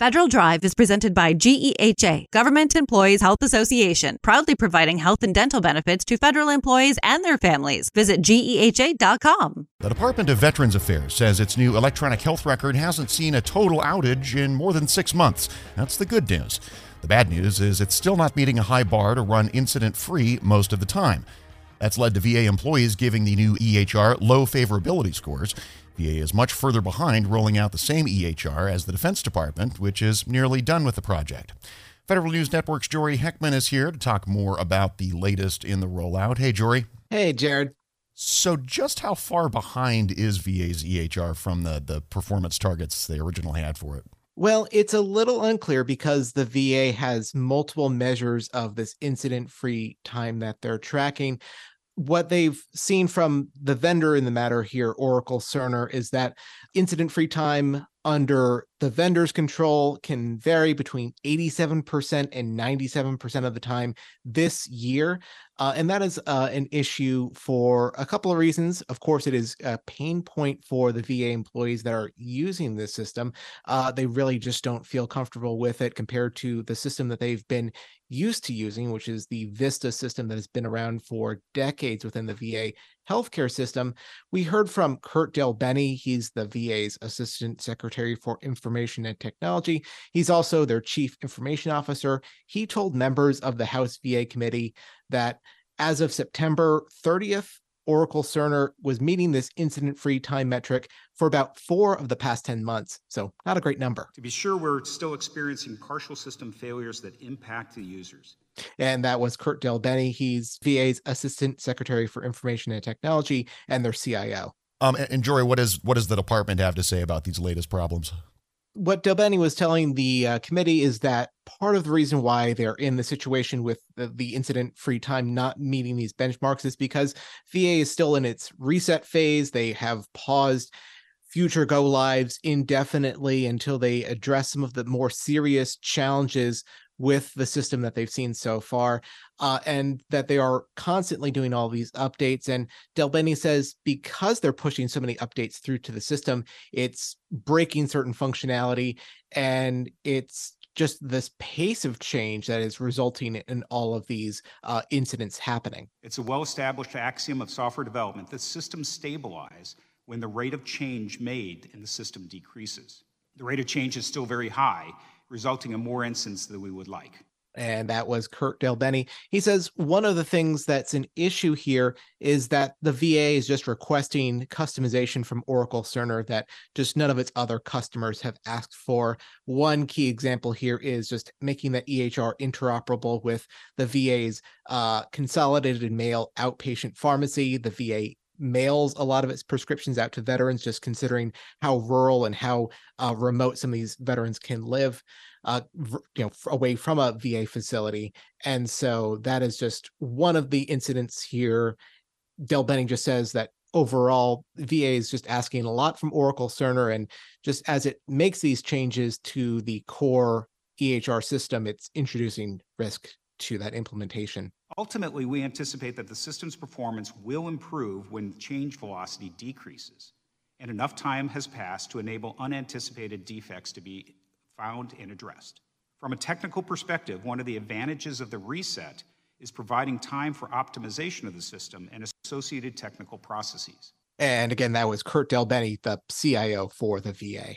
Federal Drive is presented by GEHA, Government Employees Health Association, proudly providing health and dental benefits to federal employees and their families. Visit GEHA.com. The Department of Veterans Affairs says its new electronic health record hasn't seen a total outage in more than six months. That's the good news. The bad news is it's still not meeting a high bar to run incident free most of the time. That's led to VA employees giving the new EHR low favorability scores. VA is much further behind rolling out the same EHR as the Defense Department, which is nearly done with the project. Federal News Network's Jory Heckman is here to talk more about the latest in the rollout. Hey, Jory. Hey, Jared. So, just how far behind is VA's EHR from the, the performance targets they originally had for it? Well, it's a little unclear because the VA has multiple measures of this incident free time that they're tracking what they've seen from the vendor in the matter here, Oracle Cerner, is that incident free time under the vendor's control can vary between 87% and 97% of the time this year. Uh, and that is uh, an issue for a couple of reasons. Of course, it is a pain point for the VA employees that are using this system. Uh, they really just don't feel comfortable with it compared to the system that they've been used to using, which is the VISTA system that has been around for decades within the VA healthcare system. We heard from Kurt DelBene. He's the VA's Assistant Secretary for Information and Technology. He's also their Chief Information Officer. He told members of the House VA Committee that as of September 30th, Oracle Cerner was meeting this incident free time metric for about four of the past 10 months. So, not a great number. To be sure, we're still experiencing partial system failures that impact the users. And that was Kurt DelBene. He's VA's Assistant Secretary for Information and Technology and their CIO. Um, and, and Jory, what, is, what does the department have to say about these latest problems? What DelBene was telling the uh, committee is that part of the reason why they're in the situation with the, the incident free time not meeting these benchmarks is because VA is still in its reset phase. They have paused future go lives indefinitely until they address some of the more serious challenges with the system that they've seen so far, uh, and that they are constantly doing all these updates. And DelBene says because they're pushing so many updates through to the system, it's breaking certain functionality, and it's just this pace of change that is resulting in all of these uh, incidents happening. It's a well established axiom of software development that systems stabilize when the rate of change made in the system decreases. The rate of change is still very high resulting in more incidents than we would like. And that was Kurt Del. He says one of the things that's an issue here is that the VA is just requesting customization from Oracle Cerner that just none of its other customers have asked for. One key example here is just making the EHR interoperable with the VA's uh, consolidated mail outpatient pharmacy, the VA mails a lot of its prescriptions out to veterans, just considering how rural and how uh, remote some of these veterans can live, uh, you know, away from a VA facility. And so that is just one of the incidents here. DelBene just says that overall, VA is just asking a lot from Oracle Cerner, and just as it makes these changes to the core EHR system, it's introducing risk to that implementation. Ultimately, we anticipate that the system's performance will improve when change velocity decreases, and enough time has passed to enable unanticipated defects to be found and addressed. From a technical perspective, one of the advantages of the reset is providing time for optimization of the system and associated technical processes. And again, that was Kurt DelBene, the CIO for the VA.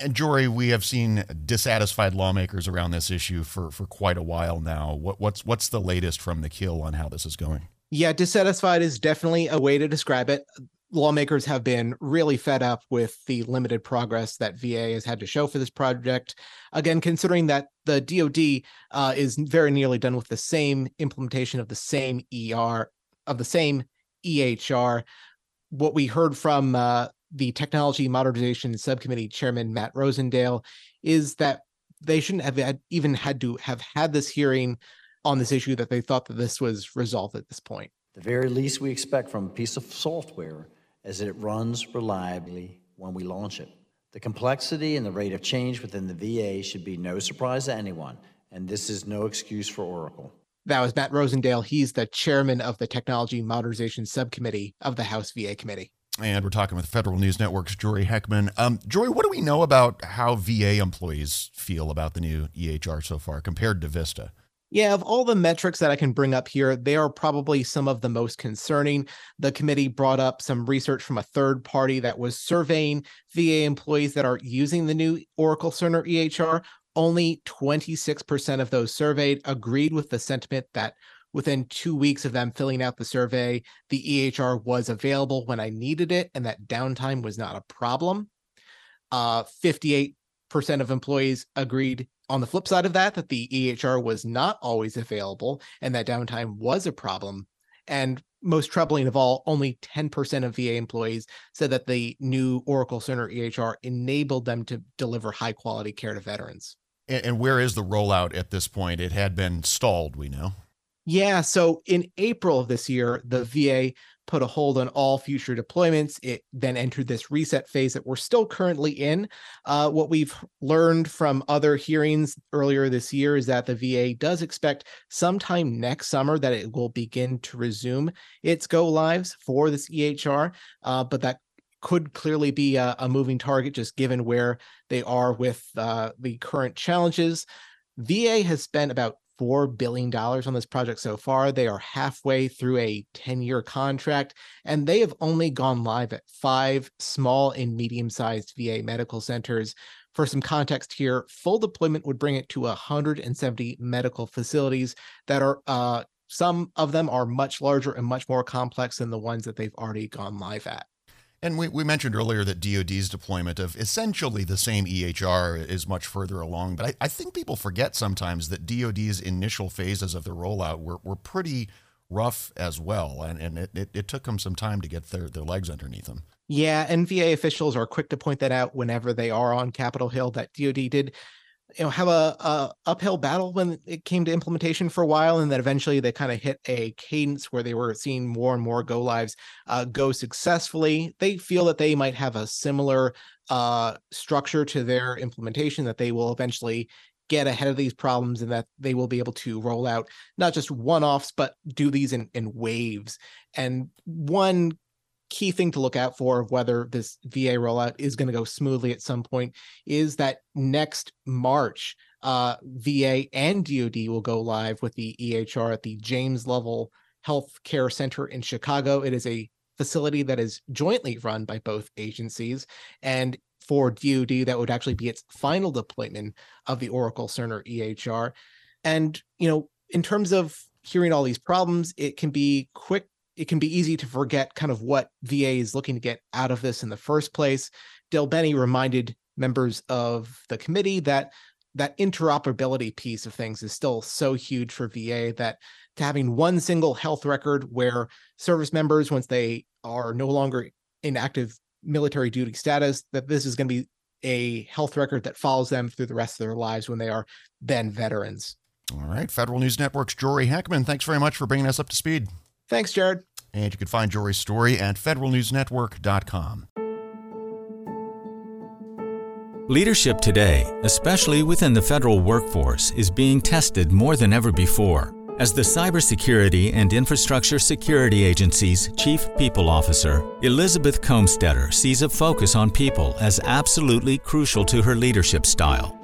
And Jory, we have seen dissatisfied lawmakers around this issue for, for quite a while now. What, what's what's the latest from the Hill on how this is going? Yeah, dissatisfied is definitely a way to describe it. Lawmakers have been really fed up with the limited progress that VA has had to show for this project. Again, considering that the DoD uh, is very nearly done with the same implementation of the same ER of the same EHR. What we heard from uh, the Technology Modernization Subcommittee Chairman Matt Rosendale is that they shouldn't have had, even had to have had this hearing on this issue that they thought that this was resolved at this point. The very least we expect from a piece of software is that it runs reliably when we launch it. The complexity and the rate of change within the VA should be no surprise to anyone, and this is no excuse for Oracle. That was Matt Rosendale. He's the chairman of the Technology Modernization Subcommittee of the House VA Committee. And we're talking with Federal News Network's Jory Heckman. Um, Jory, what do we know about how VA employees feel about the new EHR so far compared to Vista? Yeah, of all the metrics that I can bring up here, they are probably some of the most concerning. The committee brought up some research from a third party that was surveying VA employees that are using the new Oracle Cerner EHR. Only 26% of those surveyed agreed with the sentiment that within two weeks of them filling out the survey, the EHR was available when I needed it and that downtime was not a problem. Uh, 58% of employees agreed on the flip side of that, that the EHR was not always available and that downtime was a problem. And most troubling of all, only 10% of VA employees said that the new Oracle Cerner EHR enabled them to deliver high quality care to veterans. And where is the rollout at this point? It had been stalled, we know. Yeah. So in April of this year, the VA put a hold on all future deployments. It then entered this reset phase that we're still currently in. Uh, what we've learned from other hearings earlier this year is that the VA does expect sometime next summer that it will begin to resume its go lives for this EHR, uh, but that could clearly be a, a, moving target just given where they are with uh, the current challenges. VA has spent about $4 billion on this project so far. They are halfway through a 10 year contract, and they have only gone live at five small and medium sized VA medical centers. For some context here, full deployment would bring it to 170 medical facilities that are, uh, some of them are much larger and much more complex than the ones that they've already gone live at. And we, we mentioned earlier that DoD's deployment of essentially the same EHR is much further along. But I, I think people forget sometimes that DoD's initial phases of the rollout were, were pretty rough as well. And, and it, it, it took them some time to get their, their legs underneath them. Yeah, and VA officials are quick to point that out whenever they are on Capitol Hill that DoD did you know have a, a, uphill battle when it came to implementation for a while and then eventually they kind of hit a cadence where they were seeing more and more go lives uh, go successfully. They feel that they might have a similar uh, structure to their implementation that they will eventually get ahead of these problems and that they will be able to roll out not just one-offs but do these in, in waves. And one key thing to look out for of whether this VA rollout is going to go smoothly at some point is that next March, uh, VA and DoD will go live with the EHR at the James Lovell Health Care Center in Chicago. It is a facility that is jointly run by both agencies. And for DoD, that would actually be its final deployment of the Oracle Cerner EHR. And, you know, in terms of hearing all these problems, it can be quick it can be easy to forget kind of what VA is looking to get out of this in the first place. DelBene reminded members of the committee that that interoperability piece of things is still so huge for VA that to having one single health record where service members, once they are no longer in active military duty status, that this is going to be a health record that follows them through the rest of their lives when they are then veterans. All right. Federal News Network's Jory Heckman, thanks very much for bringing us up to speed. Thanks, Jared. And you can find Jory's story at federalnewsnetwork.com. Leadership today, especially within the federal workforce, is being tested more than ever before. As the Cybersecurity and Infrastructure Security Agency's Chief People Officer, Elizabeth Kolmstetter sees a focus on people as absolutely crucial to her leadership style.